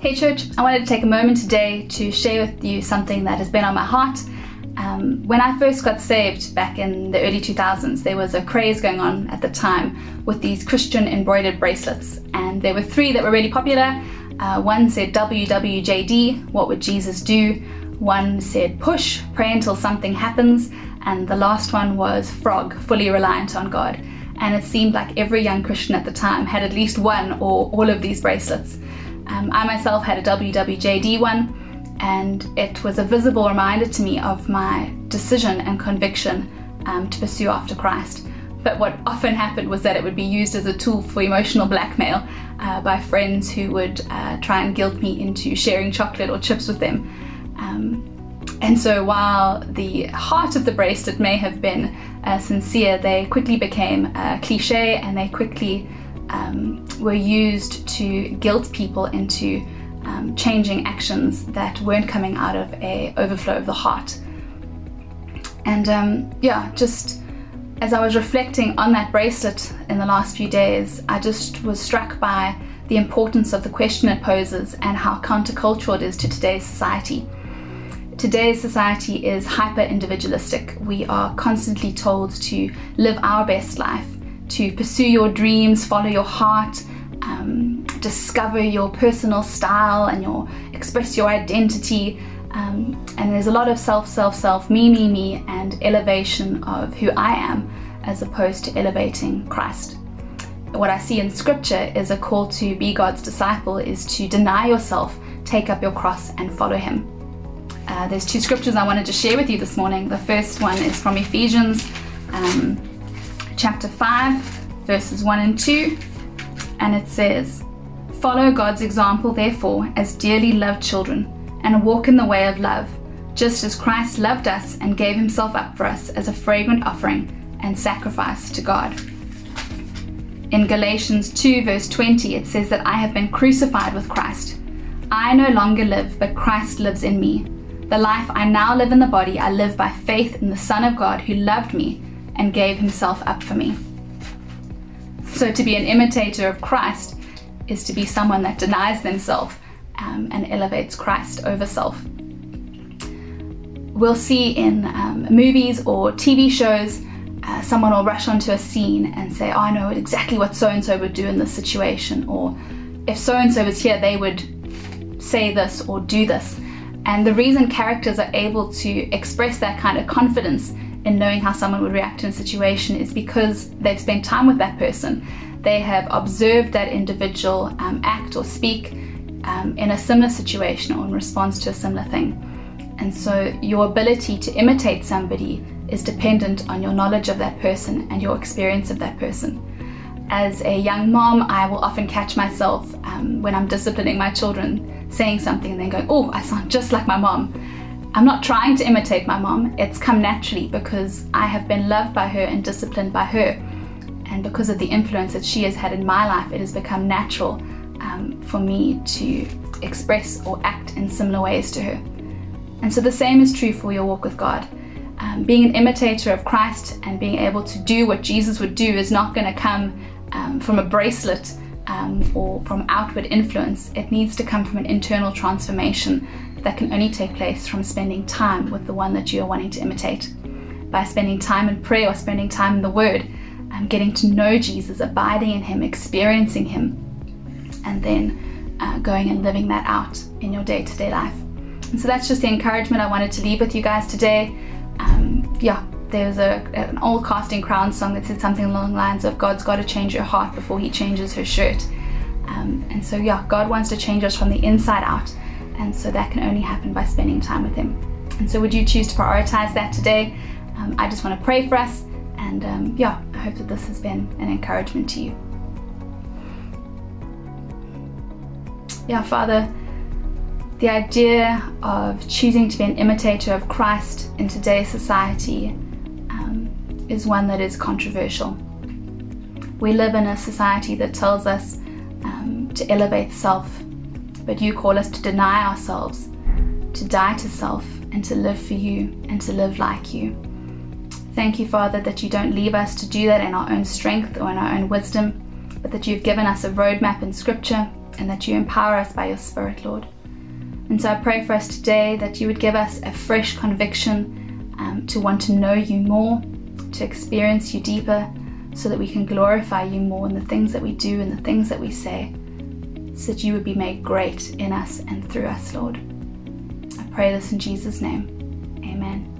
Hey church. I wanted to take a moment today to share with you something that has been on my heart. Um, when I first got saved back in the early 2000s, there was a craze going on at the time with these Christian embroidered bracelets, and there were three that were really popular. Uh, one said WWJD, What Would Jesus Do? One said Push, Pray Until Something Happens, and the last one was Frog, Fully Reliant on God and it seemed like every young Christian at the time had at least one or all of these bracelets. Um, I myself had a WWJD one, and it was a visible reminder to me of my decision and conviction um, to pursue after Christ. But what often happened was that it would be used as a tool for emotional blackmail uh, by friends who would uh, try and guilt me into sharing chocolate or chips with them. Um, and so, while the heart of the bracelet may have been uh, sincere, they quickly became uh, cliche and they quickly um, were used to guilt people into um, changing actions that weren't coming out of a overflow of the heart. And um, yeah, just as I was reflecting on that bracelet in the last few days, I just was struck by the importance of the question it poses and how countercultural it is to today's society. Today's society is hyper individualistic. We are constantly told to live our best life, to pursue your dreams, follow your heart, um, discover your personal style and your express your identity. Um, and there's a lot of self, self, self, me, me, me, and elevation of who I am as opposed to elevating Christ. What I see in scripture is a call to be God's disciple is to deny yourself, take up your cross, and follow Him. Uh, there's two scriptures I wanted to share with you this morning. The first one is from Ephesians um, chapter 5, verses 1 and 2, and it says, Follow God's example, therefore, as dearly loved children, and walk in the way of love, just as Christ loved us and gave himself up for us as a fragrant offering and sacrifice to God. In Galatians 2, verse 20, it says that I have been crucified with Christ. I no longer live, but Christ lives in me. The life I now live in the body, I live by faith in the Son of God who loved me and gave himself up for me. So, to be an imitator of Christ is to be someone that denies themselves um, and elevates Christ over self. We'll see in um, movies or TV shows, uh, someone will rush onto a scene and say, Oh, I know exactly what so and so would do in this situation, or if so and so was here, they would say this or do this. And the reason characters are able to express that kind of confidence in knowing how someone would react in a situation is because they've spent time with that person. They have observed that individual um, act or speak um, in a similar situation or in response to a similar thing. And so your ability to imitate somebody is dependent on your knowledge of that person and your experience of that person. As a young mom, I will often catch myself um, when I'm disciplining my children saying something and then going, oh, I sound just like my mom. I'm not trying to imitate my mom, it's come naturally because I have been loved by her and disciplined by her. And because of the influence that she has had in my life, it has become natural um, for me to express or act in similar ways to her. And so the same is true for your walk with God. Um, being an imitator of Christ and being able to do what Jesus would do is not going to come um, from a bracelet um, or from outward influence, it needs to come from an internal transformation that can only take place from spending time with the one that you are wanting to imitate. By spending time in prayer or spending time in the Word, um, getting to know Jesus, abiding in Him, experiencing Him, and then uh, going and living that out in your day to day life. And so that's just the encouragement I wanted to leave with you guys today. Um, yeah, there's a, an old Casting Crown song that said something along the lines of God's got to change your heart before He changes her shirt. Um, and so, yeah, God wants to change us from the inside out. And so that can only happen by spending time with Him. And so, would you choose to prioritize that today? Um, I just want to pray for us. And um, yeah, I hope that this has been an encouragement to you. Yeah, Father, the idea of choosing to be an imitator of Christ in today's society is one that is controversial. We live in a society that tells us um, to elevate self, but you call us to deny ourselves, to die to self, and to live for you and to live like you. Thank you, Father, that you don't leave us to do that in our own strength or in our own wisdom, but that you've given us a roadmap in Scripture and that you empower us by your Spirit, Lord. And so I pray for us today that you would give us a fresh conviction um, to want to know you more, to experience you deeper, so that we can glorify you more in the things that we do and the things that we say, so that you would be made great in us and through us, Lord. I pray this in Jesus' name. Amen.